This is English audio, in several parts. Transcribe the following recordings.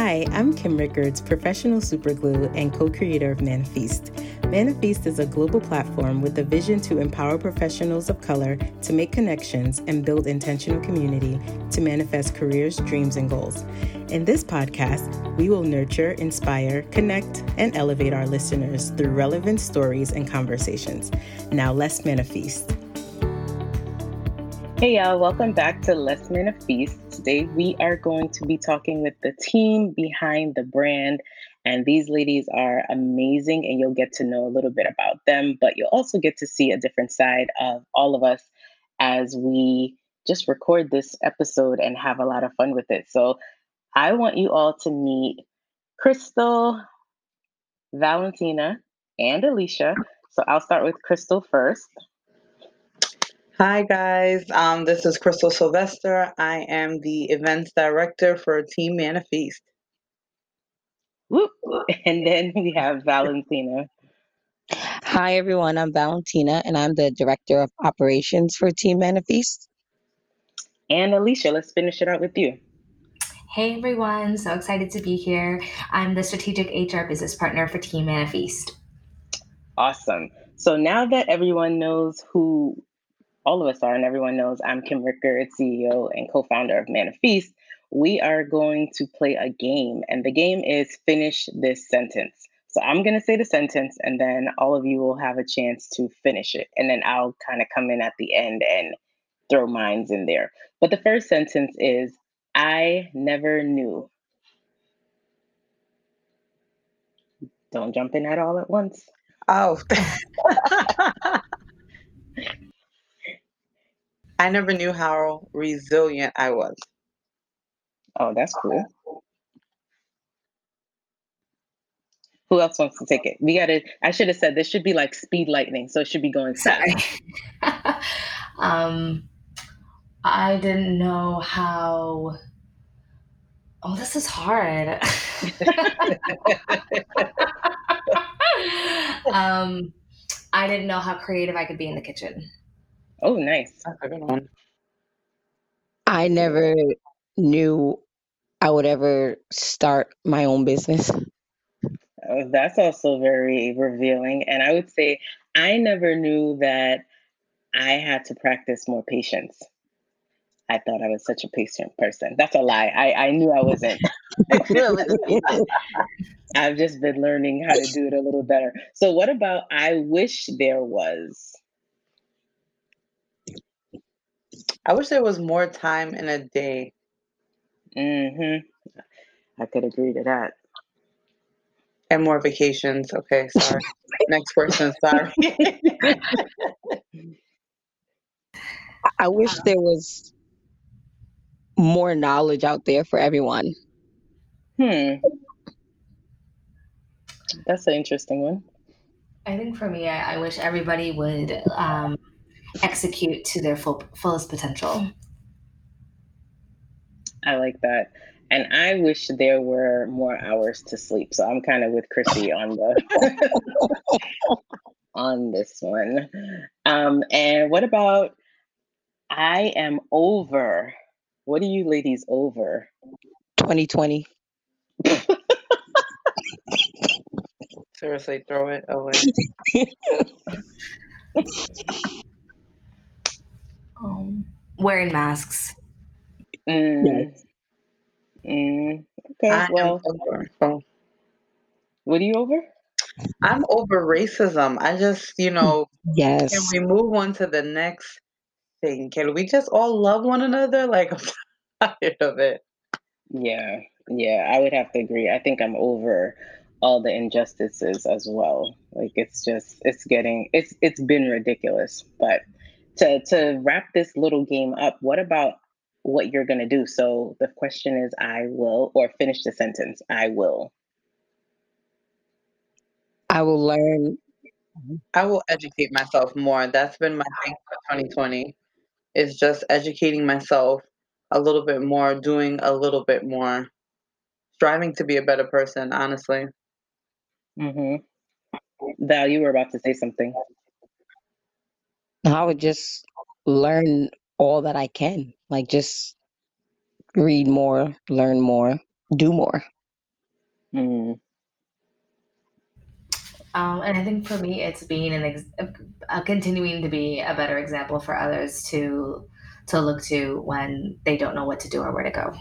Hi, I'm Kim Rickards, professional superglue and co creator of Manifest. Manifest is a global platform with a vision to empower professionals of color to make connections and build intentional community to manifest careers, dreams, and goals. In this podcast, we will nurture, inspire, connect, and elevate our listeners through relevant stories and conversations. Now, let's manifest. Hey, y'all, welcome back to Let's Manifest. Today, we are going to be talking with the team behind the brand. And these ladies are amazing, and you'll get to know a little bit about them, but you'll also get to see a different side of all of us as we just record this episode and have a lot of fun with it. So, I want you all to meet Crystal, Valentina, and Alicia. So, I'll start with Crystal first. Hi, guys. Um, this is Crystal Sylvester. I am the events director for Team Manifest. Whoop. And then we have Valentina. Hi, everyone. I'm Valentina, and I'm the director of operations for Team Manifest. And Alicia, let's finish it out with you. Hey everyone, so excited to be here. I'm the strategic HR business partner for Team Manifest. Awesome. So now that everyone knows who all of us are, and everyone knows I'm Kim Ricker, CEO and co founder of Manifest. We are going to play a game, and the game is finish this sentence. So I'm going to say the sentence, and then all of you will have a chance to finish it. And then I'll kind of come in at the end and throw mines in there. But the first sentence is I never knew. Don't jump in at all at once. Oh. I never knew how resilient I was. Oh, that's cool. Who else wants to take it? We gotta. I should have said this should be like speed lightning, so it should be going Sorry. um, I didn't know how. Oh, this is hard. um, I didn't know how creative I could be in the kitchen. Oh, nice. That's a good one. I never knew I would ever start my own business. Oh, that's also very revealing. And I would say I never knew that I had to practice more patience. I thought I was such a patient person. That's a lie. I, I knew I wasn't. I've just been learning how to do it a little better. So, what about I wish there was? I wish there was more time in a day. Mm-hmm. I could agree to that. And more vacations. Okay, sorry. Next person, sorry. I wish there was more knowledge out there for everyone. Hmm. That's an interesting one. I think for me, I, I wish everybody would um, execute to their full, fullest potential. I like that. And I wish there were more hours to sleep. So I'm kind of with Chrissy on the on this one. Um, and what about I am over? What are you ladies over? 2020. Seriously, throw it away. Um, wearing masks. Mm. Yes. Mm. Okay. I well, over. Oh, what are you over? I'm over racism. I just, you know, yes. can we move on to the next thing? Can we just all love one another? Like, I'm tired of it. Yeah, yeah, I would have to agree. I think I'm over all the injustices as well. Like it's just it's getting it's it's been ridiculous. But to to wrap this little game up, what about what you're gonna do? So the question is I will or finish the sentence. I will. I will learn. I will educate myself more. That's been my thing for 2020 is just educating myself a little bit more, doing a little bit more, striving to be a better person, honestly. Mm-hmm. Val, you were about to say something. I would just learn all that I can. Like just read more, learn more, do more. Mm. Um, and I think for me, it's being an ex- uh, continuing to be a better example for others to to look to when they don't know what to do or where to go.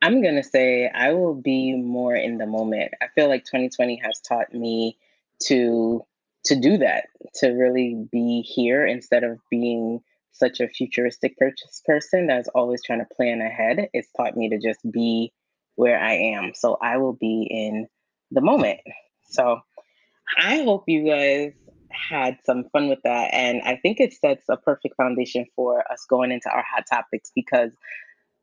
I'm gonna say I will be more in the moment. I feel like 2020 has taught me to to do that, to really be here instead of being such a futuristic purchase person that's always trying to plan ahead. It's taught me to just be where I am. So I will be in the moment. So I hope you guys had some fun with that. And I think it sets a perfect foundation for us going into our hot topics because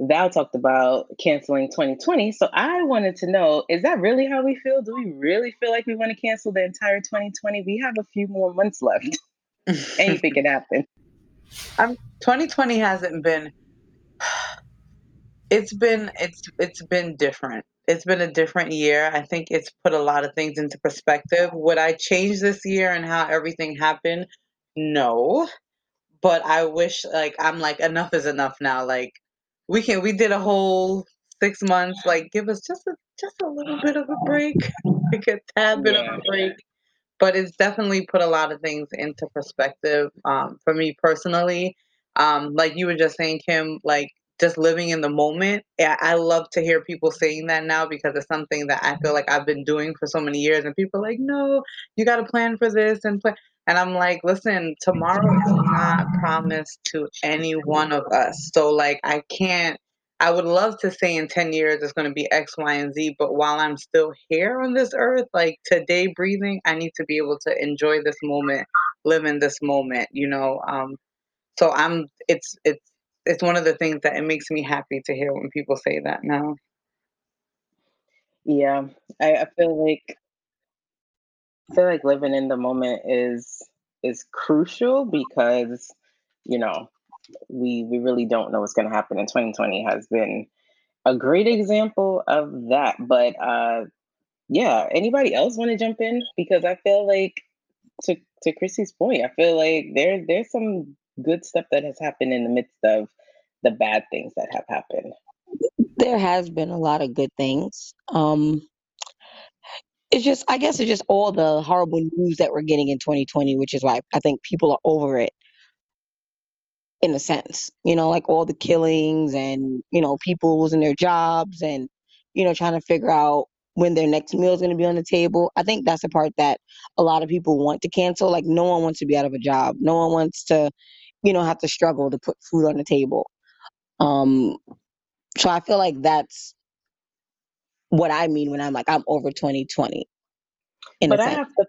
Val talked about canceling 2020. So I wanted to know is that really how we feel? Do we really feel like we want to cancel the entire 2020? We have a few more months left. Anything can happen. Um, 2020 hasn't been. It's been it's it's been different. It's been a different year. I think it's put a lot of things into perspective. Would I change this year and how everything happened? No, but I wish like I'm like enough is enough now. Like we can we did a whole six months. Like give us just a just a little bit of a break, like a tad bit of a break. But it's definitely put a lot of things into perspective. Um, for me personally, um, like you were just saying, Kim, like just living in the moment. Yeah, I love to hear people saying that now because it's something that I feel like I've been doing for so many years, and people are like, no, you got to plan for this and plan. And I'm like, listen, tomorrow is not promised to any one of us. So like, I can't. I would love to say in 10 years it's going to be X, Y, and Z, but while I'm still here on this earth, like today breathing, I need to be able to enjoy this moment, live in this moment, you know. Um, so I'm it's it's it's one of the things that it makes me happy to hear when people say that now. Yeah. I, I feel like I feel like living in the moment is is crucial because, you know, we we really don't know what's gonna happen. And 2020 has been a great example of that. But uh yeah, anybody else want to jump in? Because I feel like to to Chrissy's point, I feel like there there's some good stuff that has happened in the midst of the bad things that have happened. There has been a lot of good things. Um, it's just, I guess, it's just all the horrible news that we're getting in 2020, which is why I think people are over it in a sense. You know, like all the killings and you know people losing their jobs and you know trying to figure out when their next meal is going to be on the table. I think that's the part that a lot of people want to cancel. Like no one wants to be out of a job. No one wants to, you know, have to struggle to put food on the table. Um, so I feel like that's what I mean when I'm like I'm over 2020 in But I have to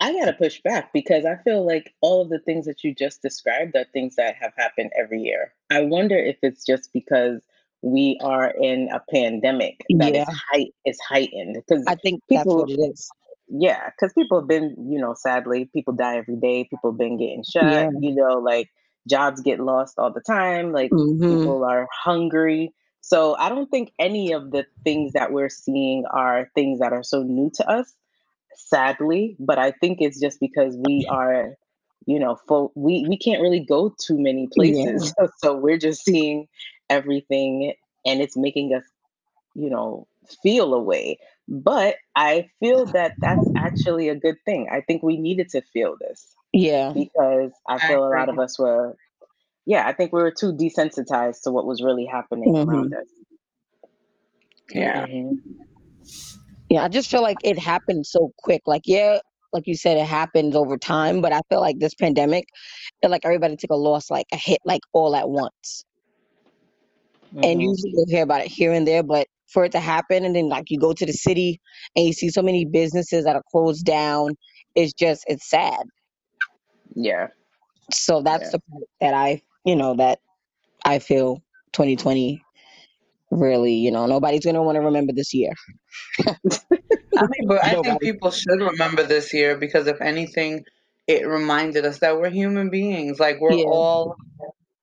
I gotta push back because I feel like all of the things that you just described are things that have happened every year. I wonder if it's just because we are in a pandemic that is Yeah, height is heightened because I think that's what people it is. yeah because people have been you know sadly people die every day people have been getting Yeah. shot you know like jobs get lost all the time like Mhm. people are hungry so i don't think any of the things that we're seeing are things that are so new to us sadly but i think it's just because we are you know full we we can't really go too many Yeah. places. So we're just seeing everything and it's making us you know feel a way. But i feel that that's actually a good thing. I think we needed to feel this Yeah. because i I feel a lot of us were yeah i think we were too desensitized to what was really happening around Mhm. us Yeah. Mhm. Yeah, I just feel like it happened so quick. Like, yeah, like you said, it happens over time, but I feel like this pandemic, feel like everybody took a loss, like a hit, like all at once. And Mhm. usually you'll hear about it here and there, but for it to happen, and then like you go to the city and you see so many businesses that are closed down, it's just it's sad. yeah So that's yeah the part that I, you know, that I feel 2020 really, you know, nobody's gonna want to remember this year. I mean, but I think Nobody. people should remember this year because if anything, it reminded us that we're human beings. Like we're Yeah. all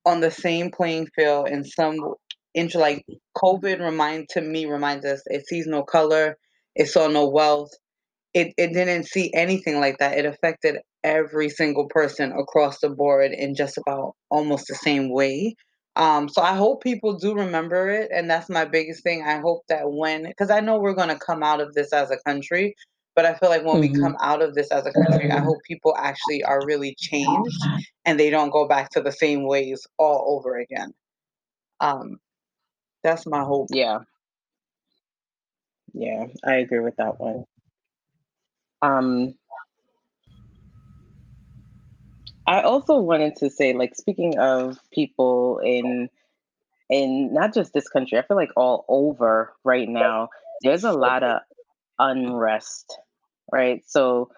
on the same playing field in some inch like COVID remind to me reminds us it sees no color, it saw no wealth, it, it didn't see anything like that. It affected every single person across the board in just about almost the same way. Um, so I hope people do remember it, and that's my biggest thing. I hope that when, because I know we're going to come out of this as a country, but I feel like when we hmm come out of this as a country, I hope people actually are really changed and they don't go back to the same ways all over again. Um, that's my hope. Yeah, yeah, I agree with that one. Um, I also wanted to say, like, speaking of people in in not just this country, I feel like all over right now, there's a lot of unrest, right? So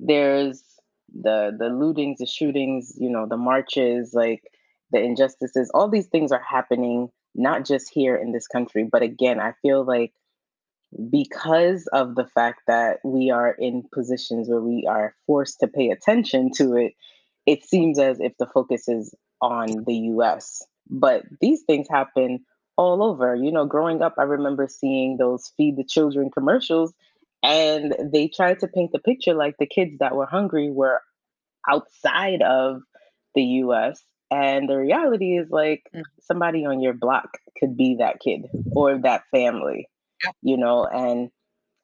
there's the the lootings, the shootings, you know, the marches, like the injustices, all these things are happening not just here in this country, but again, I feel like because of the fact that we are in positions where we are forced to pay attention to it, it seems as if the focus is on the US. But these things happen all over. You know, growing up, I remember seeing those feed the children commercials, and they tried to paint the picture like the kids that were hungry were outside of the US. And the reality is like Mm, somebody on your block could be that kid or that family. You know, and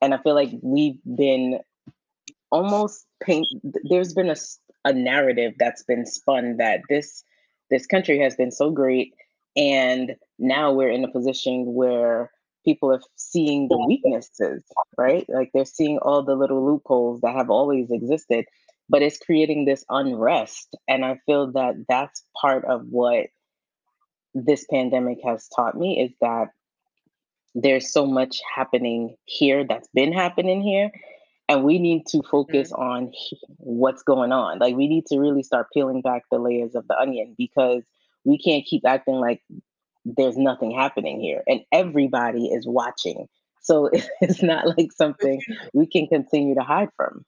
and I feel like we've been almost paint There's been a, a narrative that's been spun that this this country has been so great and now we're in a position where people are seeing the weaknesses right? Like they're seeing all the little loopholes that have always existed but it's creating this unrest and i feel that that's part of what this pandemic has taught me is that there's so much happening here that's been happening here and we need to focus Mm. on what's going on. Like we need to really start peeling back the layers of the onion because we can't keep acting like there's nothing happening here and everybody is watching. So it's not like something we can continue to hide from.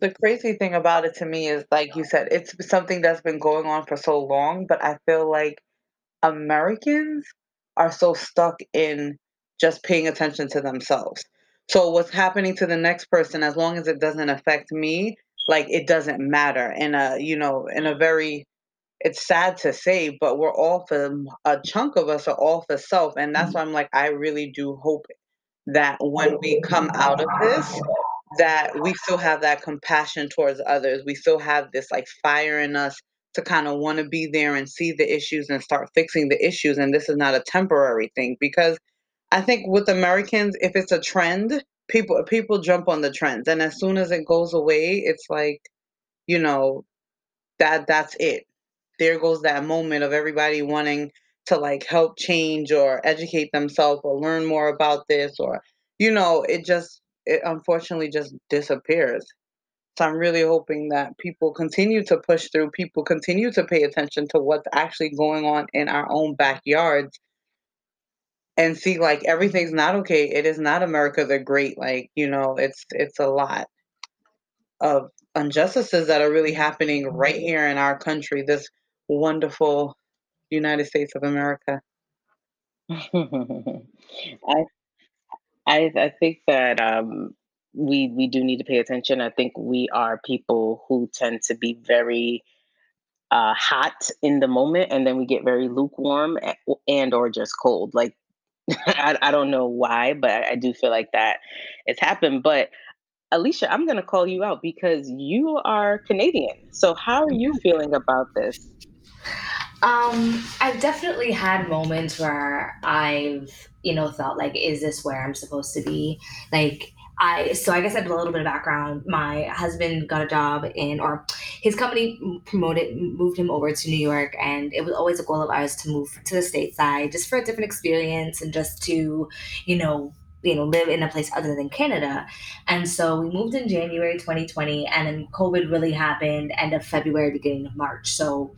the crazy thing about it to me is, like you said, it's something that's been going on for so long, but I feel like Americans are so stuck in just paying attention to themselves. So what's happening to the next person, as long as it doesn't affect me, like it doesn't matter. In a uh, you know, in a very it's sad to say, but we're all for um, a chunk of us are all for self, and that's why I'm like, I really do hope that when we come out of this, that we still have that compassion towards others. We still have this like fire in us to kind of want to be there and see the issues and start fixing the issues. And this is not a temporary thing because I think with Americans, if it's a trend, people people jump on the trends, and as soon as it goes away, it's like you know that that's it. There goes that moment of everybody wanting to like help change or educate themselves or learn more about this or you know it just it unfortunately just disappears so i'm really hoping that people continue to push through people continue to pay attention to what's actually going on in our own backyards and see like everything's not okay. It is not america the great. Like you know it's it's a lot of injustices that are really happening right here in our country this wonderful united states of america. I, I I think that um, we we do need to pay attention. I think we are people who tend to be very uh, hot in the moment, and then we get very lukewarm a- and or just cold. Like I, I don't know why, but I, I do feel like that it's happened. But Alicia, I'm going to call you out because you are Canadian. So how are you feeling about this? Um, I've definitely had moments where I've, you know, thought like, is this where I'm supposed to be? Like, I so I guess I have a little bit of background. My husband got a job in, or his company promoted, moved him over to New York, and it was always a goal of ours to move to the stateside, just for a different experience and just to, you know, you know, live in a place other than Canada. And so we moved in January 2020, and then COVID really happened end of February, beginning of March. So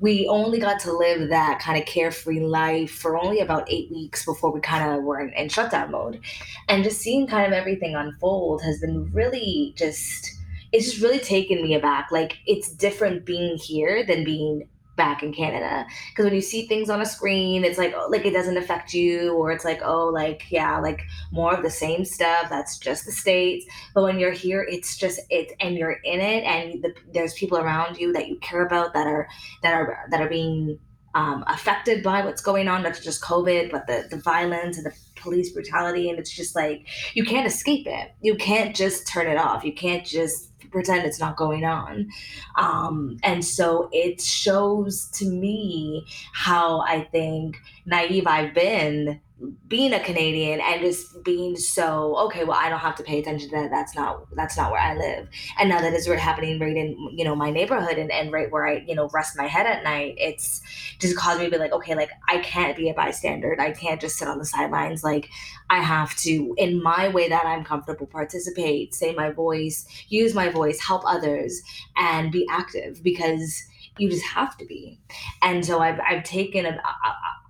we only got to live that kind of carefree life for only about eight weeks before we kind of were in, in shutdown mode. And just seeing kind of everything unfold has been really just, it's just really taken me aback. Like, it's different being here than being back in Canada. Because when you see things on a screen, it's like, oh, like it doesn't affect you, or it's like, oh, like, yeah, like more of the same stuff. That's just the States. But when you're here, it's just, it, and you're in it, and the, there's people around you that you care about that are that are that are being um, affected by what's going on, not just COVID, but the, the violence and the police brutality. And it's just like, you can't escape it. You can't just turn it off. You can't just pretend it's not going on. Um, and so it shows to me how I think naive I've been being a Canadian and just being so okay, well, I don't have to pay attention to that. That's not that's not where I live. And now that is happening right in you know my neighborhood and, and right where I you know rest my head at night, it's just caused me to be like, okay, like I can't be a bystander. I can't just sit on the sidelines. Like I have to, in my way that I'm comfortable, participate, say my voice, use my voice, help others, and be active because you just have to be. And so I've, I've taken a,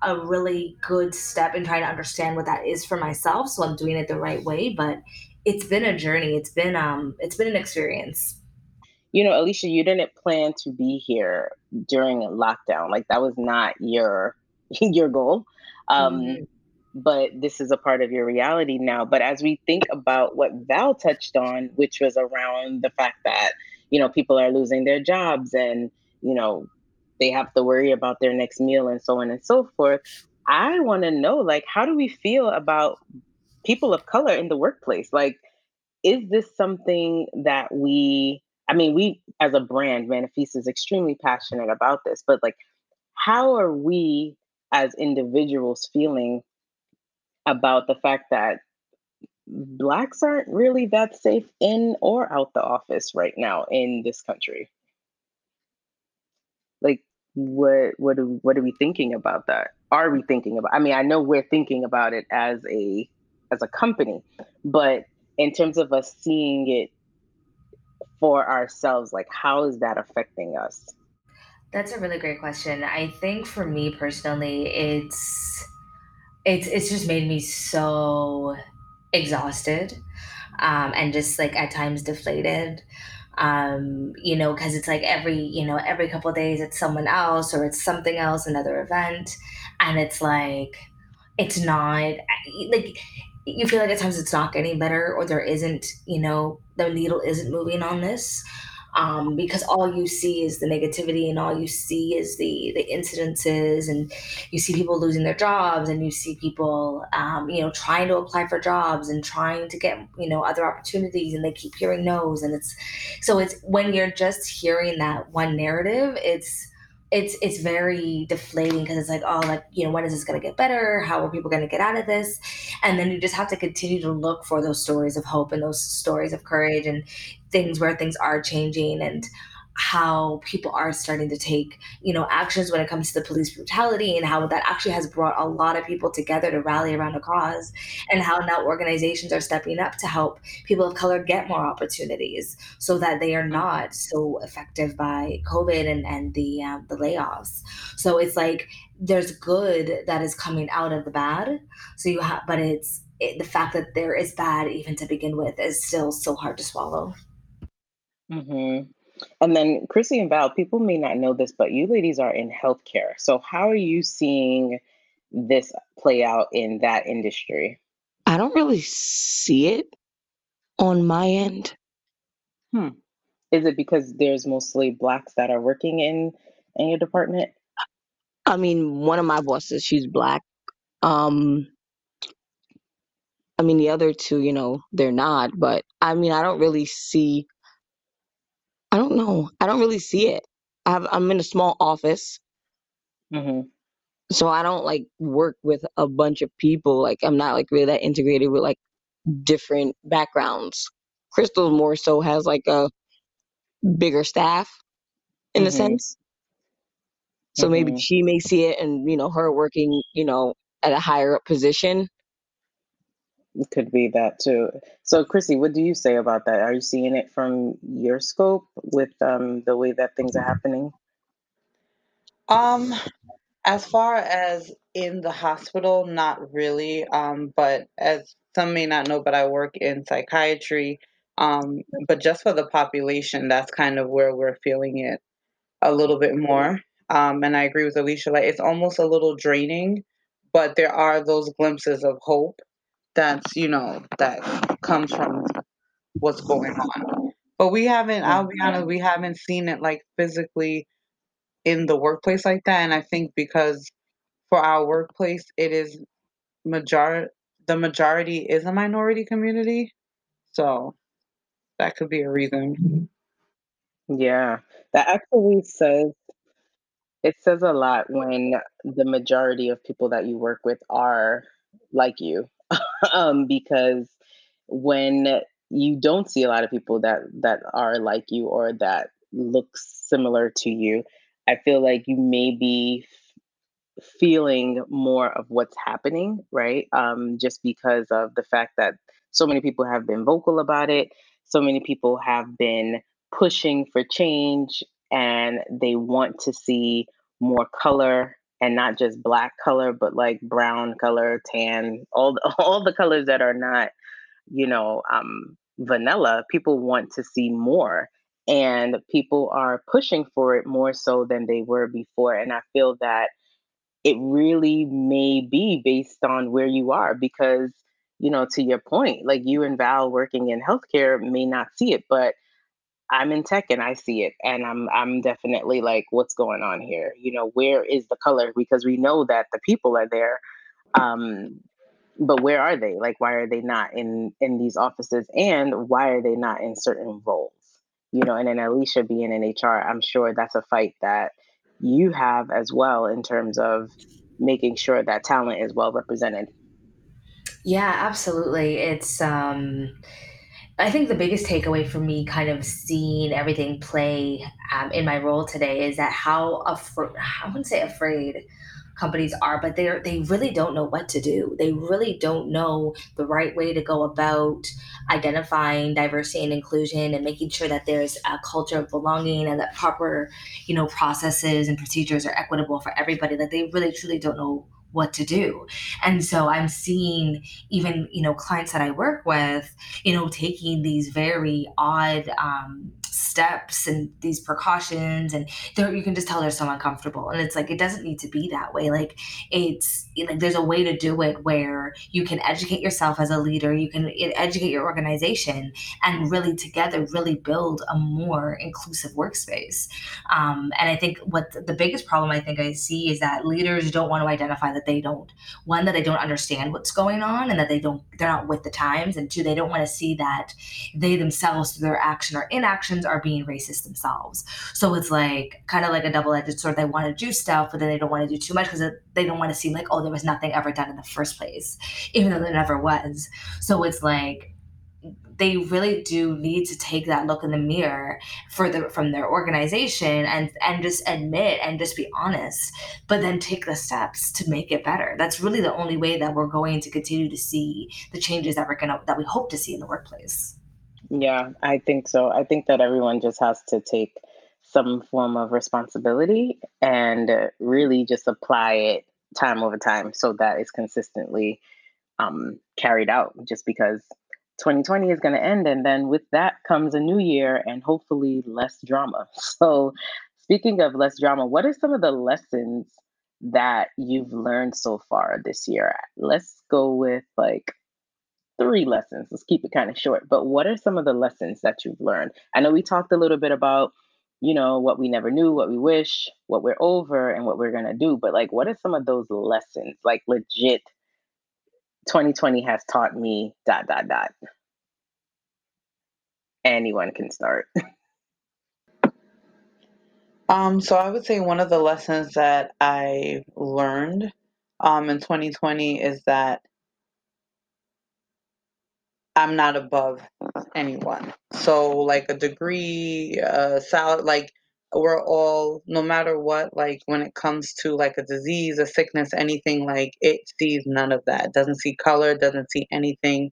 a, a, really good step in trying to understand what that is for myself. So I'm doing it the right way, but it's been a journey. It's been, um, it's been an experience. You know, Alicia, you didn't plan to be here during lockdown. Like that was not your, your goal. Um, mm-hmm. But this is a part of your reality now. But as we think about what Val touched on, which was around the fact that, you know, people are losing their jobs and, you know, they have to worry about their next meal and so on and so forth. I want to know, like, how do we feel about people of color in the workplace? Like, is this something that we, I mean, we as a brand, Manifest is extremely passionate about this, but like, how are we as individuals feeling about the fact that blacks aren't really that safe in or out the office right now in this country? What what are, what are we thinking about that? Are we thinking about i mean i know we're thinking about it as a as a company but in terms of us seeing it for ourselves like how is that affecting us? That's a really great question. I think for me personally it's it's it's just made me so exhausted um, and just like at times deflated um, you know, because it's like every, you know, every couple days it's someone else or it's something else, another event. And it's like, it's not like you feel like at times it's not getting better or there isn't, you know, the needle isn't moving on this um, because all you see is the negativity and all you see is the the incidences and you see people losing their jobs and you see people um, you know trying to apply for jobs and trying to get you know other opportunities and they keep hearing no's and it's so it's when you're just hearing that one narrative it's it's it's very deflating because it's like oh like you know when is this going to get better? How are people going to get out of this? And then you just have to continue to look for those stories of hope and those stories of courage and things where things are changing and how people are starting to take you know actions when it comes to the police brutality and how that actually has brought a lot of people together to rally around a cause and how now organizations are stepping up to help people of color get more opportunities so that they are not so affected by covid and, and the um, the layoffs. So it's like there's good that is coming out of the bad. So you have but it's it, the fact that there is bad even to begin with is still so hard to swallow. Mm-hmm. And then Chrissy and Val, people may not know this, but you ladies are in healthcare. So how are you seeing this play out in that industry? I don't really see it on my end. Hmm. Is it because there's mostly blacks that are working in in your department? I mean, one of my bosses, she's black. Um I mean, the other two, you know, they're not, but I mean, I don't really see I don't know. I don't really see it. I have, I'm in a small office, hmm so I don't like work with a bunch of people. Like I'm not like really that integrated with like different backgrounds. Crystal more so has like a bigger staff in a hmm sense. So maybe hmm she may see it and you know her working, you know, at a higher up position. Could be that too. So, Chrissy, what do you say about that? Are you seeing it from your scope with um, the way that things are happening? Um, as far as in the hospital, not really. Um, but as some may not know, but I work in psychiatry. Um, but just for the population, that's kind of where we're feeling it a little bit more. Um, and I agree with Alicia, like it's almost a little draining, but there are those glimpses of hope that's, you know, that comes from what's going on. But we haven't, I'll be honest, we haven't seen it like physically in the workplace like that. And I think because for our workplace, it is major the majority is a minority community. So that could be a reason. Yeah, that actually says it says a lot when the majority of people that you work with are like you. um, because when you don't see a lot of people that that are like you or that look similar to you, I feel like you may be feeling more of what's happening, right? Um, just because of the fact that so many people have been vocal about it, so many people have been pushing for change, and they want to see more color and not just black color, but like brown color, tan, all the, all the colors that are not, you know, um, vanilla. People want to see more, and people are pushing for it more so than they were before. And I feel that it really may be based on where you are because you know to your point like you and val working in healthcare may not see it but i'm in tech and i see it and i'm i'm definitely like what's going on here? You know where is the color? Because we know that the people are there um but where are they? Like why are they not in in these offices? And why are they not in certain roles? You know and then alicia being in hr i'm sure that's a fight that you have as well in terms of making sure that talent is well represented. Yeah, absolutely. It's um I think the biggest takeaway for me kind of seeing everything play um, in my role today is that how afraid I wouldn't say afraid companies are, but they're they really don't know what to do. They really don't know the right way to go about identifying diversity and inclusion and making sure that there's a culture of belonging and that proper, you know, processes and procedures are equitable for everybody. That they really truly don't know what to do. And so I'm seeing even, you know, clients that I work with, you know, taking these very odd um, steps and these precautions and you can just tell they're so uncomfortable. And it's like it doesn't need to be that way. Like it's like there's a way to do it where you can educate yourself as a leader you can educate your organization and really together really build a more inclusive workspace. Um, and i think what the biggest problem i think i see is that leaders don't want to identify that they don't one that they don't understand what's going on and that they don't they're not with the times and two they don't want to see that they themselves through their action or inactions are being racist themselves. So it's like kind of like a double-edged sword. They want to do stuff but then they don't want to do too much because they don't want to seem like oh there was nothing ever done in the first place even though there never was. So it's like they really do need to take that look in the mirror for the from their organization and and just admit and just be honest but then take the steps to make it better. That's really the only way that we're going to continue to see the changes that we're gonna that we hope to see in the workplace yeah i think so. I think that everyone just has to take some form of responsibility and really just apply it time over time so that it's consistently um, carried out just because 2020 is going to end and then with that comes a new year and hopefully less drama. So speaking of less drama what are some of the lessons that you've learned so far this year? Let's go with like three lessons let's keep it kind of short but what are some of the lessons that you've learned? I know we talked a little bit about you know what we never knew what we wish what we're over and what we're going to do but like what are some of those lessons? Like legit 2020 has taught me dot dot dot. Anyone can start. Um, so I would say one of the lessons that I learned um, in 2020 is that I'm not above anyone. So like a degree, uh, salad, like we're all, no matter what, like when it comes to like a disease, a sickness, anything, like it sees none of that. Doesn't see color, doesn't see anything.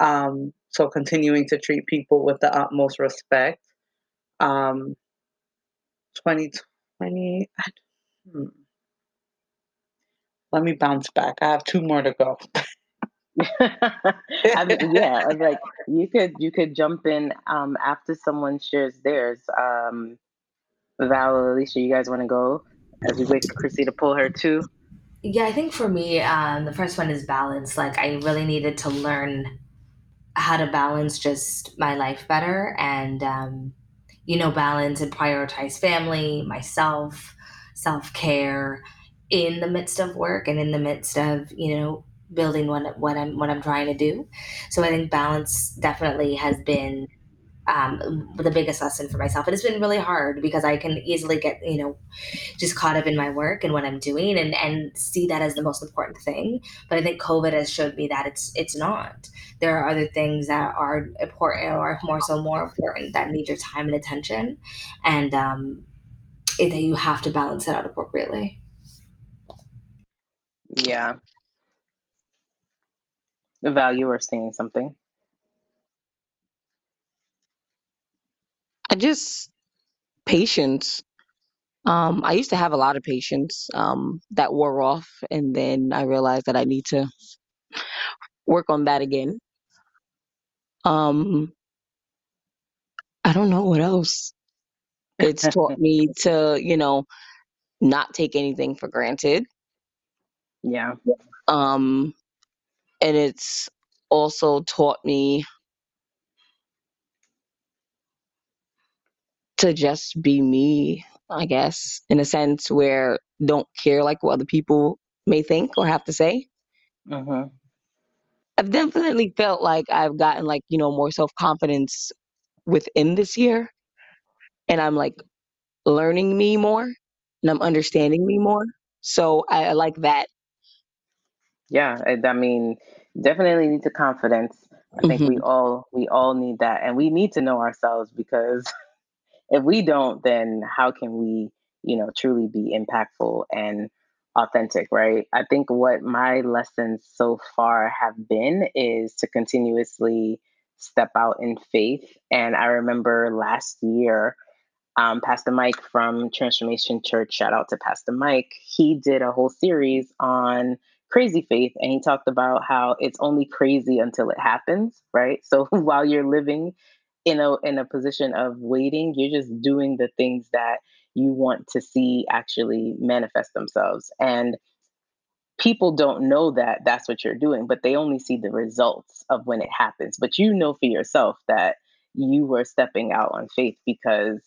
Um, so continuing to treat people with the utmost respect. Um, 2020, hmm, let me bounce back. I have two more to go. I mean, yeah, like you could you could jump in um after someone shares theirs. Um Val Alicia, you guys want to go as we wait for Chrissy to pull her too? yeah i think for me um, the first one is balance like i really needed to learn how to balance just my life better and um, you know balance and prioritize family myself self care in the midst of work and in the midst of you know building what what I'm what I'm trying to do. So I think balance definitely has been um, the biggest lesson for myself. And it's been really hard because I can easily get, you know, just caught up in my work and what I'm doing and, and see that as the most important thing. But I think COVID has showed me that it's it's not. There are other things that are important or more so more important that need your time and attention. And um, that you have to balance it out appropriately. Yeah. The value or saying something. I just patience. Um, I used to have a lot of patience um, that wore off, and then I realized that I need to work on that again. Um, I don't know what else. It's taught me to, you know, not take anything for granted. Yeah. Um, and it's also taught me to just be me, I guess, in a sense where don't care like what other people may think or have to say. Mm-hmm. I've definitely felt like I've gotten like, you know, more self confidence within this year. And I'm like learning me more and I'm understanding me more. So I, I like that. Yeah, I, I mean, definitely need the confidence. I think we Mhm. all we all need that, and we need to know ourselves because if we don't, then how can we, you know, truly be impactful and authentic, right? I think what my lessons so far have been is to continuously step out in faith. And I remember last year, um, Pastor Mike from Transformation Church, shout out to Pastor Mike, he did a whole series on crazy faith and he talked about how it's only crazy until it happens, right? So while you're living in a in a position of waiting, you're just doing the things that you want to see actually manifest themselves. And people don't know that that's what you're doing, but they only see the results of when it happens. But you know for yourself that you were stepping out on faith because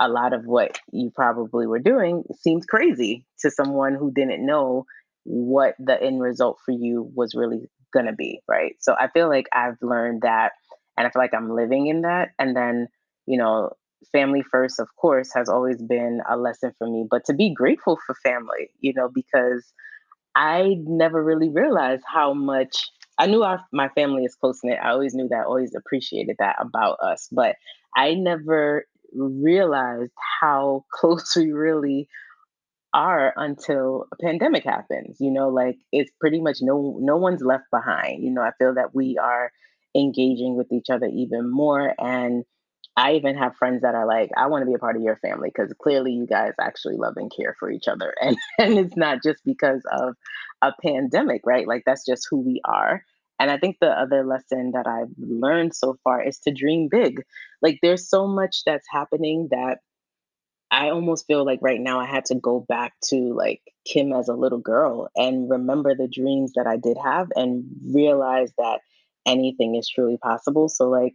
a lot of what you probably were doing seems crazy to someone who didn't know what the end result for you was really going to be, right? So I feel like I've learned that and I feel like I'm living in that. And then, you know, family first, of course, has always been a lesson for me, but to be grateful for family, you know, because I never really realized how much I knew our my family is close knit. I always knew that, always appreciated that about us, but I never realized how close we really are until a pandemic happens. You know, like it's pretty much no no one's left behind. You know, I feel that we are engaging with each other even more and I even have friends that are like, I want to be a part of your family because clearly you guys actually love and care for each other. And and it's not just because of a pandemic, right? Like that's just who we are. And I think the other lesson that I've learned so far is to dream big. Like there's so much that's happening that I almost feel like right now I had to go back to like Kim as a little girl and remember the dreams that I did have and realize that anything is truly possible. So like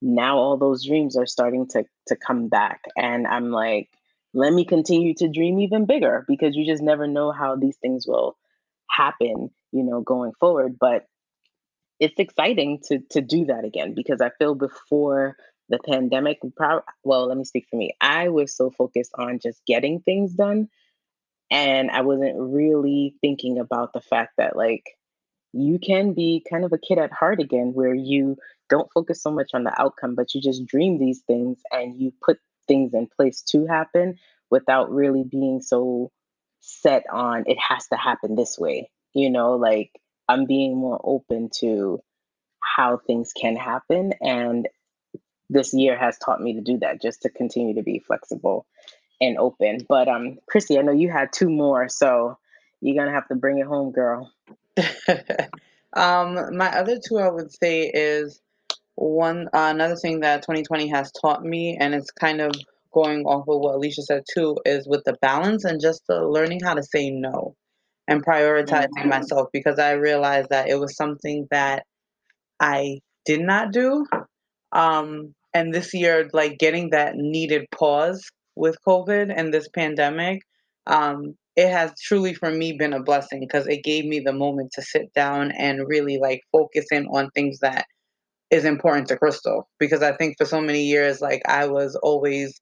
now all those dreams are starting to to come back and I'm like let me continue to dream even bigger because you just never know how these things will happen, you know, going forward, but it's exciting to to do that again because I feel before the pandemic, prob- well, let me speak for me. I was so focused on just getting things done, and I wasn't really thinking about the fact that like you can be kind of a kid at heart again, where you don't focus so much on the outcome, but you just dream these things and you put things in place to happen without really being so set on it has to happen this way. You know, like I'm being more open to how things can happen. And this year has taught me to do that, just to continue to be flexible and open. But um, Chrissy, I know you had two more, so you're gonna have to bring it home, girl. um, my other two I would say is one uh, another thing that 2020 has taught me, and it's kind of going off of what Alicia said too, is with the balance and just the learning how to say no and prioritizing Mm, myself because I realized that it was something that I did not do. Um, and this year, like getting that needed pause with COVID and this pandemic, um, it has truly for me been a blessing because it gave me the moment to sit down and really like focus in on things that is important to Crystal. Because I think for so many years, like I was always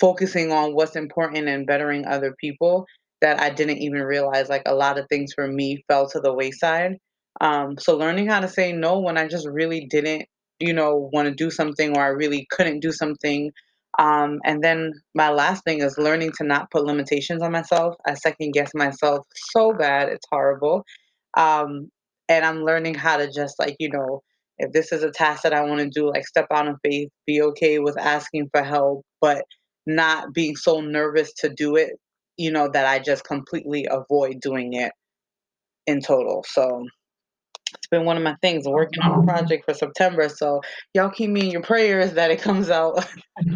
focusing on what's important and bettering other people that I didn't even realize like a lot of things for me fell to the wayside. Um, so learning how to say no when I just really didn't, you know, want to do something or I really couldn't do something. Um, and then my last thing is learning to not put limitations on myself. I second guess myself so bad, it's horrible. Um, and I'm learning how to just like, you know, if this is a task that I want to do, like step out in faith, be okay with asking for help, but not being so nervous to do it, you know, that I just completely avoid doing it in total. So it's been one of my things working on a uh-huh. project for September. So y'all keep me in your prayers that it comes out.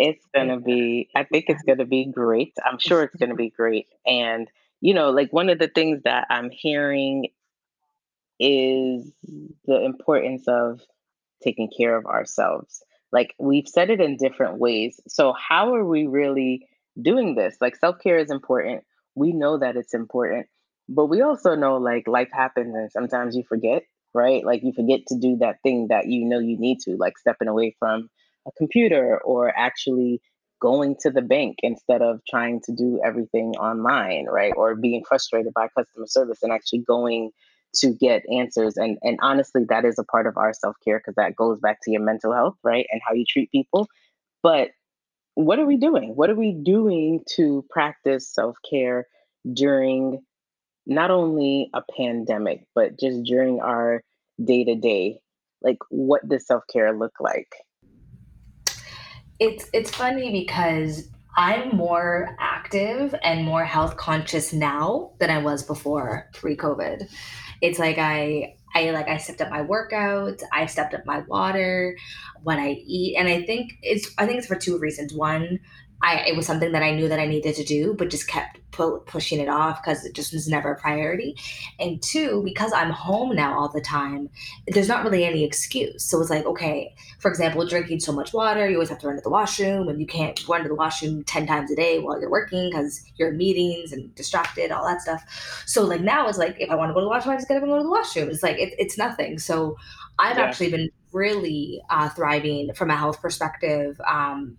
it's gonna be i think it's gonna be great i'm sure it's gonna be great and you know like one of the things that i'm hearing is the importance of taking care of ourselves. Like we've said it in different ways. So, how are we really doing this? Like, self care is important. We know that it's important, but we also know like life happens and sometimes you forget, right? Like, you forget to do that thing that you know you need to, like stepping away from a computer or actually going to the bank instead of trying to do everything online, right? Or being frustrated by customer service and actually going to get answers and and honestly that is a part of our self-care because that goes back to your mental health right and how you treat people but what are we doing what are we doing to practice self-care during not only a pandemic but just during our day-to-day like what does self-care look like it's it's funny because I'm more active and more health conscious now than I was before pre-COVID it's like I I like I stepped up my workouts, I stepped up my water, what I eat, and I think it's I think it's for two reasons. One, I it was something that I knew that I needed to do, but just kept pu- pushing it off because it just was never a priority. And two, because I'm home now all the time, there's not really any excuse. So it's like, okay, for example, drinking so much water, you always have to run to the washroom, and you can't run to the washroom ten times a day while you're working because you're in meetings and distracted, all that stuff. So like now it's like if I want to go to the washroom, I just gotta go to the washroom. It's like it, it's nothing. So I've yeah. actually been really uh, thriving from a health perspective. Um,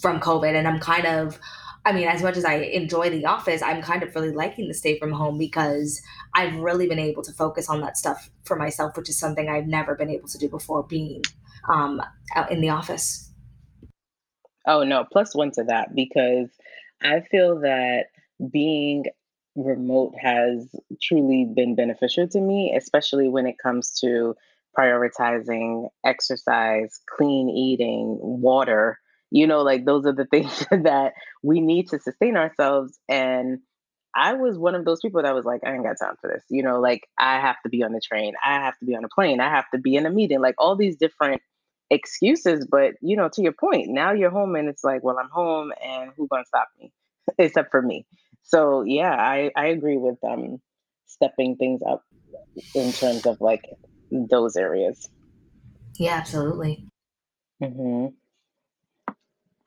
from COVID. And I'm kind of, I mean, as much as I enjoy the office, I'm kind of really liking the stay from home because I've really been able to focus on that stuff for myself, which is something I've never been able to do before being um, out in the office. Oh, no, plus one to that because I feel that being remote has truly been beneficial to me, especially when it comes to prioritizing exercise, clean eating, water, you know like those are the things that we need to sustain ourselves and i was one of those people that was like i ain't got time for this you know like i have to be on the train i have to be on a plane i have to be in a meeting like all these different excuses but you know to your point now you're home and it's like well i'm home and who's gonna stop me? Except for me. So yeah i i agree with um stepping things up in terms of like those areas. Yeah absolutely. Mm-hmm.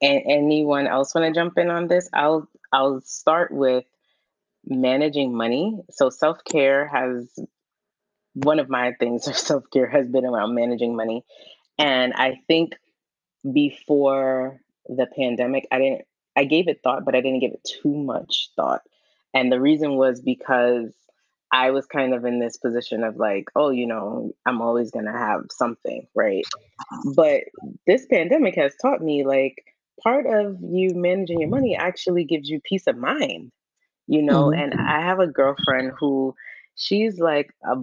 And anyone else want to jump in on this? I'll I'll start with managing money. So self-care has one of my things of self-care has been around managing money. And I think before the pandemic, I didn't I gave it thought, but I didn't give it too much thought. And the reason was because I was kind of in this position of like, oh, you know, I'm always going to have something, right? But this pandemic has taught me like part of you managing your money actually gives you peace of mind, you know. Mm-hmm. And I have a girlfriend who she's like a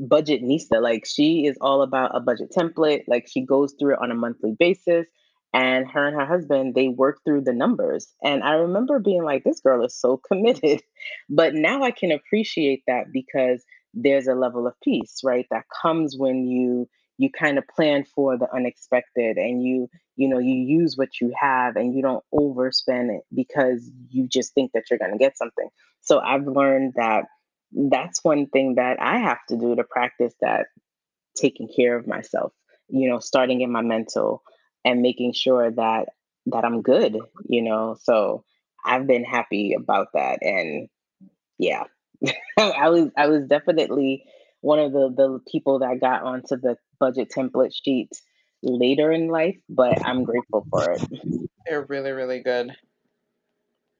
budget nista. Like she is all about a budget template. Like she goes through it on a monthly basis. And her and her husband, they work through the numbers. And I remember being like, this girl is so committed. But now I can appreciate that because there's a level of peace, right? That comes when you you kind of plan for the unexpected and you you know you use what you have and you don't overspend it because you just think that you're going to get something so i've learned that that's one thing that i have to do to practice that taking care of myself you know starting in my mental and making sure that that I'm good, you know. So I've been happy about that, and yeah, I was I was definitely one of the the people that got onto the budget template sheets later in life, but I'm grateful for it. They're really really good.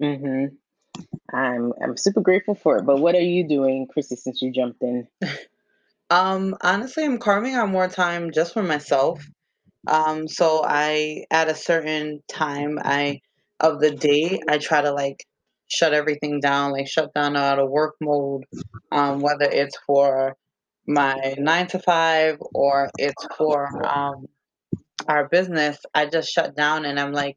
Mhm. I'm I'm super grateful for it. But what are you doing, Chrissy, since you jumped in? Um, honestly, I'm carving out more time just for myself. Um, so I at a certain time I of the day I try to like shut everything down, like shut down out of work mode, um, whether it's for my nine to five or it's for um, our business. I just shut down and I'm like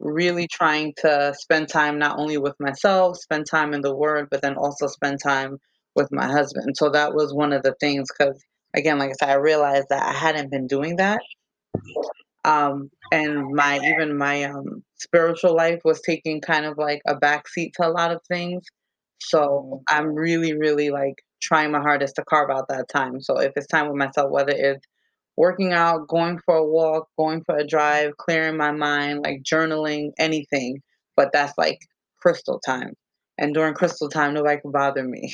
really trying to spend time not only with myself, spend time in the Word, but then also spend time with my husband. So that was one of the things because again, like I said, I realized that I hadn't been doing that um and my even my um spiritual life was taking kind of like a backseat to a lot of things so i'm really really like trying my hardest to carve out that time so if it's time with myself whether it's working out going for a walk going for a drive clearing my mind like journaling anything but that's like crystal time and during crystal time nobody can bother me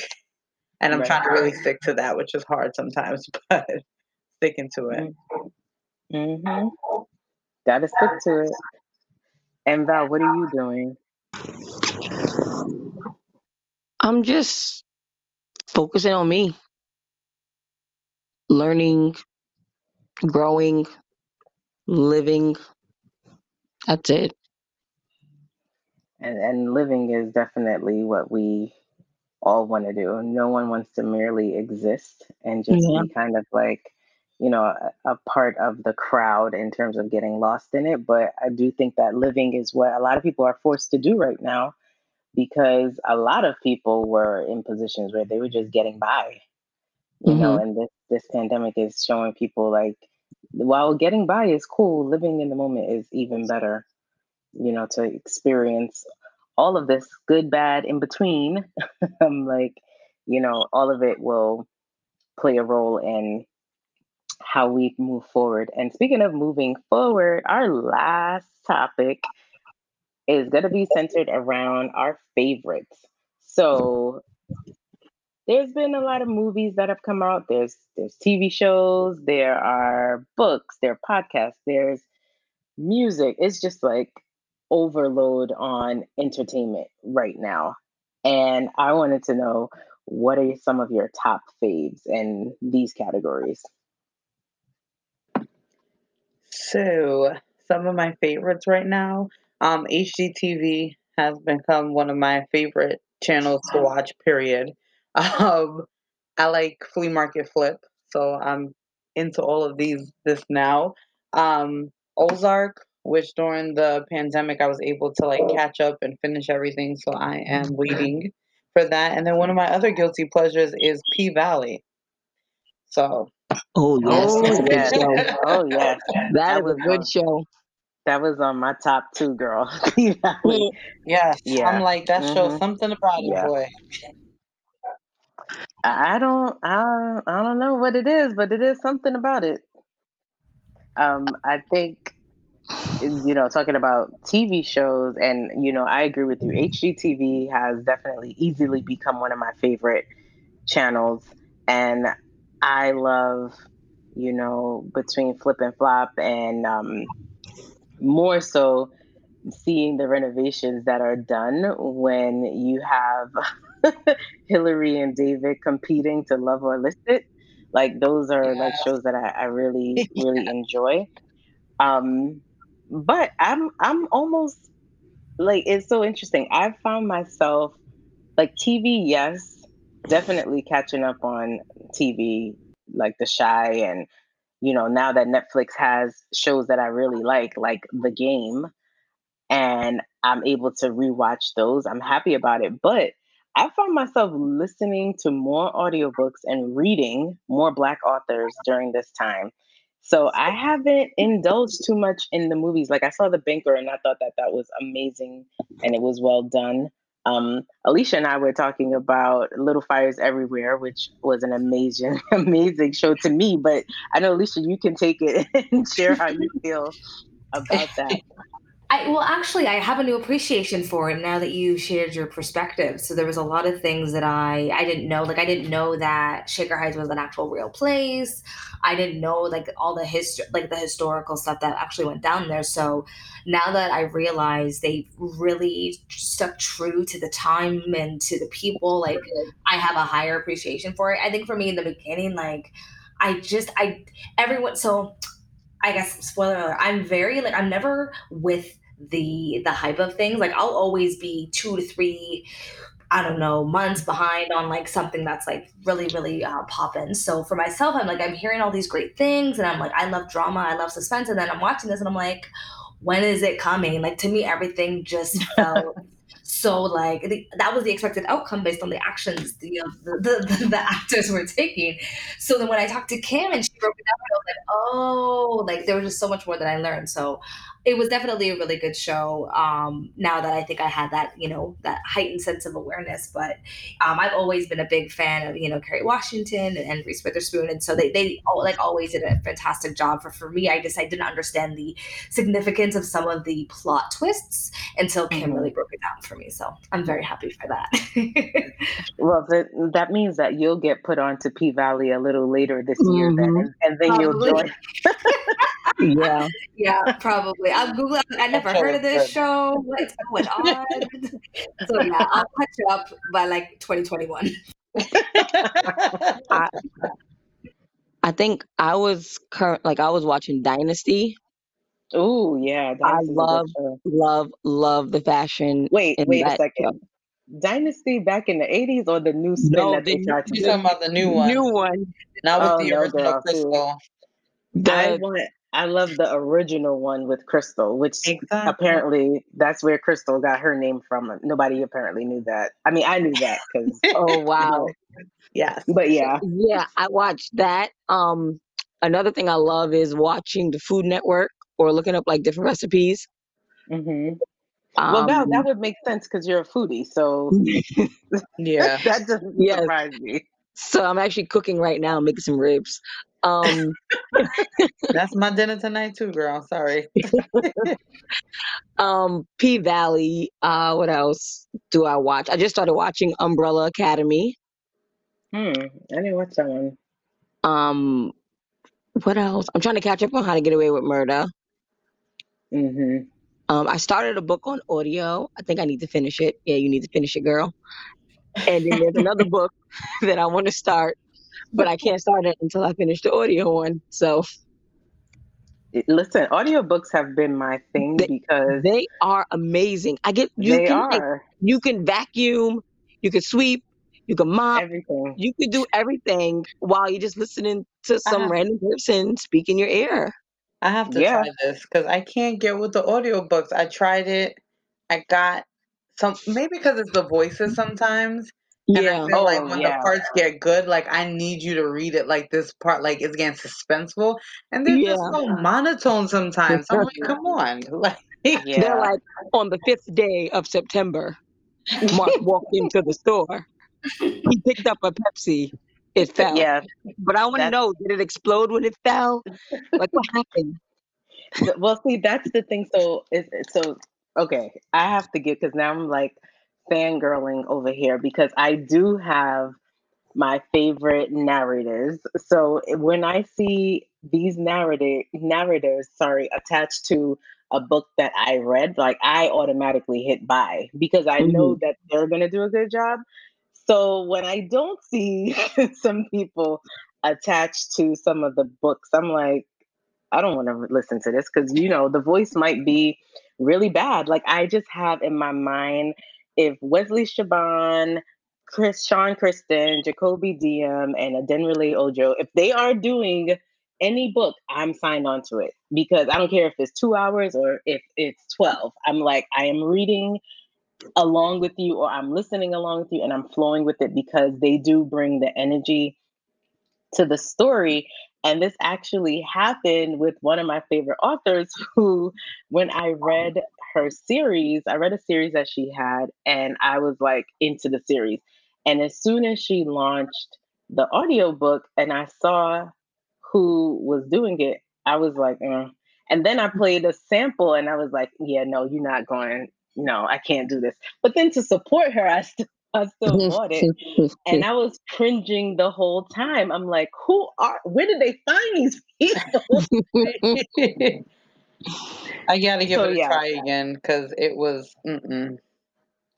and i'm trying to really stick to that which is hard sometimes but sticking to it Mm-hmm. Gotta stick to it. And Val, what are you doing? I'm just focusing on me, learning, growing, living. That's it. And and living is definitely what we all want to do. No one wants to merely exist and just Yeah. be kind of like, you know, a, a part of the crowd in terms of getting lost in it. But I do think that living is what a lot of people are forced to do right now because a lot of people were in positions where they were just getting by, you know, hmm and this this pandemic is showing people like while getting by is cool, living in the moment is even better, you know, to experience all of this good, bad, in between. I'm like, you know, all of it will play a role in how we move forward. And speaking of moving forward, our last topic is going to be centered around our favorites. So there's been a lot of movies that have come out. There's there's TV shows, there are books, there are podcasts, there's music. It's just like overload on entertainment right now. And I wanted to know what are some of your top faves in these categories? So, some of my favorites right now, um, HGTV has become one of my favorite channels to watch, period. Um, I like Flea Market Flip, so I'm into all of these this now. Um, Ozark, which during the pandemic I was able to like catch up and finish everything, so I am waiting for that. And then one of my other guilty pleasures is P Valley. So, Oh yes, Oh that's a good yes. show. Oh yes. That That is a good on show. That was on my top two, girl. yeah. Mm, I'm like that shows hmm something about it, Yeah. boy. I I don't I I don't know what it is, but it is something about it. Um, I think you know, talking about TV shows, and you know, I agree with you. HGTV has definitely easily become one of my favorite channels, and I love, you know, between Flip and Flop, and um, more so seeing the renovations that are done when you have Hilary and David competing to love or list it. Like those are like shows that I, I really, really enjoy. Um, but I'm I'm almost like it's so interesting. I've found myself like TV, yes, definitely catching up on TV, like The Chi, and you know now that Netflix has shows that I really like, like The Game, and I'm able to rewatch those. I'm happy about it. But I found myself listening to more audiobooks and reading more Black authors during this time. So I haven't indulged too much in the movies. Like I saw The Banker and I thought that that was amazing and it was well done. Um, Alicia and I were talking about Little Fires Everywhere, which was an amazing, amazing show to me. But I know Alicia, you can take it and share how you feel about that. I well, actually, I have a new appreciation for it now that you shared your perspective. So there was a lot of things that I I didn't know. Like I didn't know that Shaker Heights was an actual real place. I didn't know like all the history, like the historical stuff that actually went down there. So now that I realize they really stuck true to the time and to the people, like I have a higher appreciation for it. I think for me in the beginning, like I just I everyone so I guess spoiler alert, I'm very like I'm never with the the hype of things. Like I'll always be two to three, I don't know, months behind on like something that's like really, really uh, popping. So for myself, I'm like I'm hearing all these great things, and I'm like I love drama, I love suspense, and then I'm watching this, and I'm like, when is it coming? Like to me, everything just felt so like the, that was the expected outcome based on the actions the, the, the, the actors were taking. So then when I talked to Kim and she broke it down, I was like, oh, like there was just so much more that I learned. So it was definitely a really good show. Um, now that I think I had that, you know, that heightened sense of awareness, but um, I've always been a big fan of, you know, Kerry Washington and, and Reese Witherspoon, and so they they all, like always did a fantastic job. For for me, I just I didn't understand the significance of some of the plot twists until Kim mm-hmm. really broke it down for me. So I'm very happy for that. well, that that means that you'll get put onto P Valley a little later this mm-hmm. year, then, and, and then Probably. you'll join. yeah, yeah, probably. I'm googling. I never heard of this show. What's going on? so yeah, I'll catch up by like 2021. I, I think I was current, like I was watching Dynasty. Oh yeah, I love, love, love the fashion. Wait, wait a second. Show. Dynasty back in the eighties or the new spin no, that they tried to talking about the new one. New one. Not with oh, the original Crystal. I want I love the original one with Crystal, which exactly. apparently that's where Crystal got her name from. Nobody apparently knew that. I mean, I knew that because oh wow, yes, but yeah, yeah, I watched that. Um, another thing I love is watching the Food Network or looking up like different recipes. Mm-hmm. Um, well, now that would make sense because you're a foodie, so yeah, that doesn't yes. surprise me. So I'm actually cooking right now, making some ribs. Um, That's my dinner tonight too, girl. Sorry. um, P Valley. Uh, what else do I watch? I just started watching Umbrella Academy. Hmm. I didn't watch that one. Um, what else? I'm trying to catch up on How to Get Away with Murder. Mm-hmm. Um, I started a book on audio. I think I need to finish it. Yeah, you need to finish it, girl. And then there's another book that I want to start but I can't start it until I finish the audio one. So listen, audiobooks have been my thing they, because they are amazing. I get you they can are. Like, you can vacuum, you can sweep, you can mop, everything. You can do everything while you're just listening to some have, random person speak in your ear. I have to yeah. try this because I can't get with the audiobooks. I tried it. I got some maybe because it's the voices sometimes. And yeah. I feel oh, like when yeah. the parts get good, like I need you to read it like this part, like it's getting suspenseful, and they're yeah. just so monotone sometimes. I'm like, come on, like yeah. they're like on the fifth day of September. Mark walked into the store. He picked up a Pepsi. It fell. Yeah, but I want to know: did it explode when it fell? Like what happened? Well, see, that's the thing. So, is so okay. I have to get because now I'm like fangirling over here because I do have my favorite narrators. So when I see these narrative narrators, sorry, attached to a book that I read, like I automatically hit buy because I know mm-hmm. that they're gonna do a good job. So when I don't see some people attached to some of the books, I'm like, I don't want to listen to this because you know the voice might be really bad. Like I just have in my mind if Wesley Shaban, Chris, Sean Crisden, Jacoby Diem, and Adenrele Ojo, if they are doing any book, I'm signed on to it because I don't care if it's two hours or if it's 12. I'm like, I am reading along with you or I'm listening along with you and I'm flowing with it because they do bring the energy to the story. And this actually happened with one of my favorite authors who, when I read her series, I read a series that she had, and I was like into the series. And as soon as she launched the audiobook and I saw who was doing it, I was like, eh. And then I played a sample and I was like, yeah, no, you're not going, no, I can't do this. But then to support her, I still I still bought it. And I was cringing the whole time. I'm like, who are where did they find these people? I gotta give so, it a yeah. try again because it was mm-mm.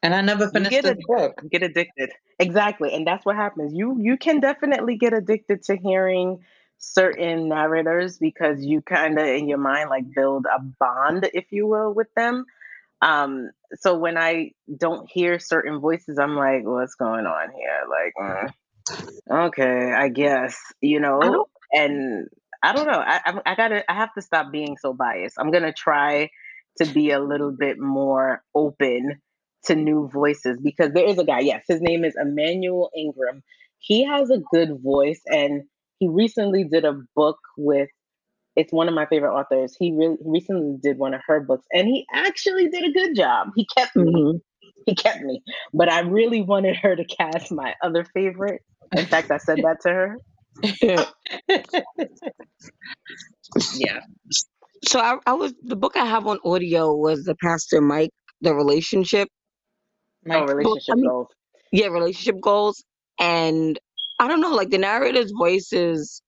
and I never finished the book. Get addicted. Exactly. And that's what happens. You you can definitely get addicted to hearing certain narrators because you kind of in your mind like build a bond if you will with them um so when i don't hear certain voices i'm like what's going on here like mm, okay i guess you know and i don't know I, I i gotta i have to stop being so biased i'm gonna try to be a little bit more open to new voices because there is a guy yes his name is emmanuel ingram he has a good voice and he recently did a book with it's one of my favorite authors. He really recently did one of her books and he actually did a good job. He kept me. Mm-hmm. He kept me. But I really wanted her to cast my other favorite. In fact, I said that to her. yeah. So I, I was the book I have on audio was the Pastor Mike, the relationship. Oh, relationship I mean, goals. Yeah, relationship goals. And I don't know, like the narrator's voice is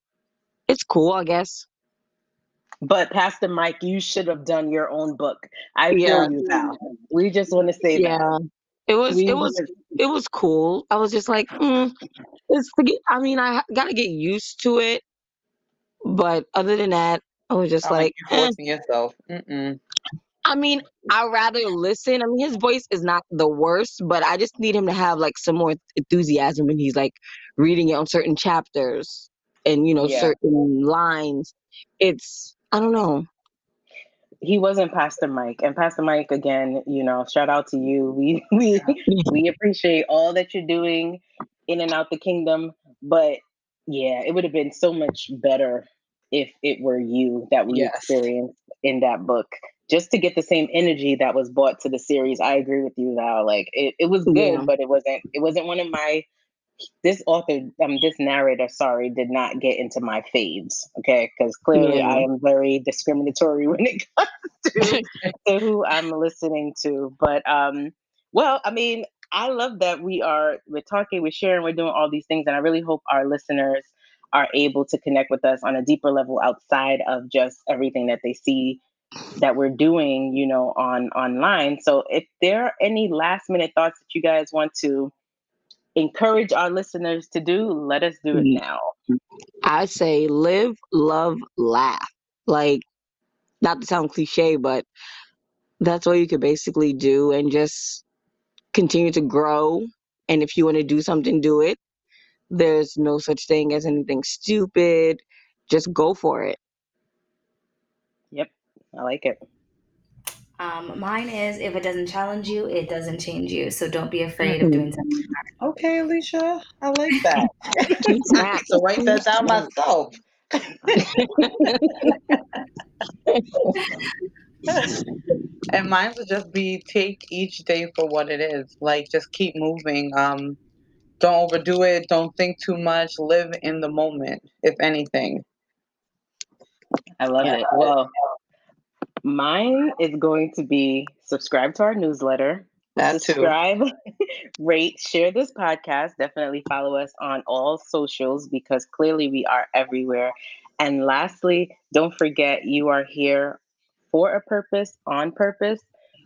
it's cool, I guess. But Pastor Mike, you should have done your own book. I yeah. feel you, Val. We just want to say yeah. that. It was we it was it was cool. I was just like, mm, it's I mean, I gotta get used to it, but other than that, I was just like, like forcing eh. yourself. Mm-mm. I mean, I'd rather listen. I mean, his voice is not the worst, but I just need him to have like some more enthusiasm when he's like reading it on certain chapters and you know yeah. certain lines. It's I don't know. He wasn't Pastor Mike, and Pastor Mike again. You know, shout out to you. We we we appreciate all that you're doing in and out the kingdom, but yeah, it would have been so much better if it were you that we yes. experienced in that book just to get the same energy that was brought to the series. I agree with you, Val. Like it, it was good, yeah. but it wasn't it wasn't one of my this author um this narrator sorry did not get into my faves okay because clearly yeah. i am very discriminatory when it comes to, to who i'm listening to but um well i mean i love that we are we're talking we're sharing we're doing all these things and i really hope our listeners are able to connect with us on a deeper level outside of just everything that they see that we're doing, you know, on online. So if there are any last minute thoughts that you guys want to encourage our listeners to do, let us do it mm. now. I say live, love, laugh. Like not to sound cliche, but that's all you could basically do and just continue to grow. And if you want to do something, do it. There's no such thing as anything stupid. Just go for it. Yep, I like it. Um, mine is if it doesn't challenge you, it doesn't change you. So don't be afraid of doing something hard. Okay, Alicia, I like that. so write that down myself. and mine would just be take each day for what it is. Like just keep moving. Um, don't overdo it. Don't think too much. Live in the moment, if anything. I love yeah. it. Well, Mine is going to be subscribe to our newsletter. That subscribe, rate, share this podcast. Definitely follow us on all socials because clearly we are everywhere. And lastly, don't forget you are here for a purpose, on purpose.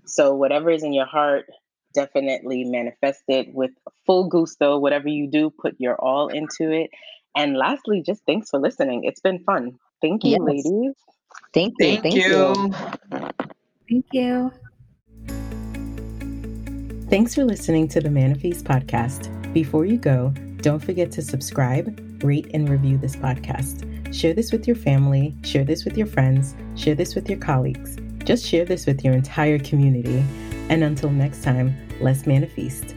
So whatever is in your heart, definitely manifest it with full gusto. Whatever you do, put your all into it. And lastly, just thanks for listening. It's been fun. Thank you, yes. ladies. Thank you. Thank, thank you. you. Thank you. Thanks for listening to the Manifest podcast. Before you go, don't forget to subscribe, rate, and review this podcast. Share this with your family, share this with your friends, share this with your colleagues. Just share this with your entire community. And until next time, let's manifest.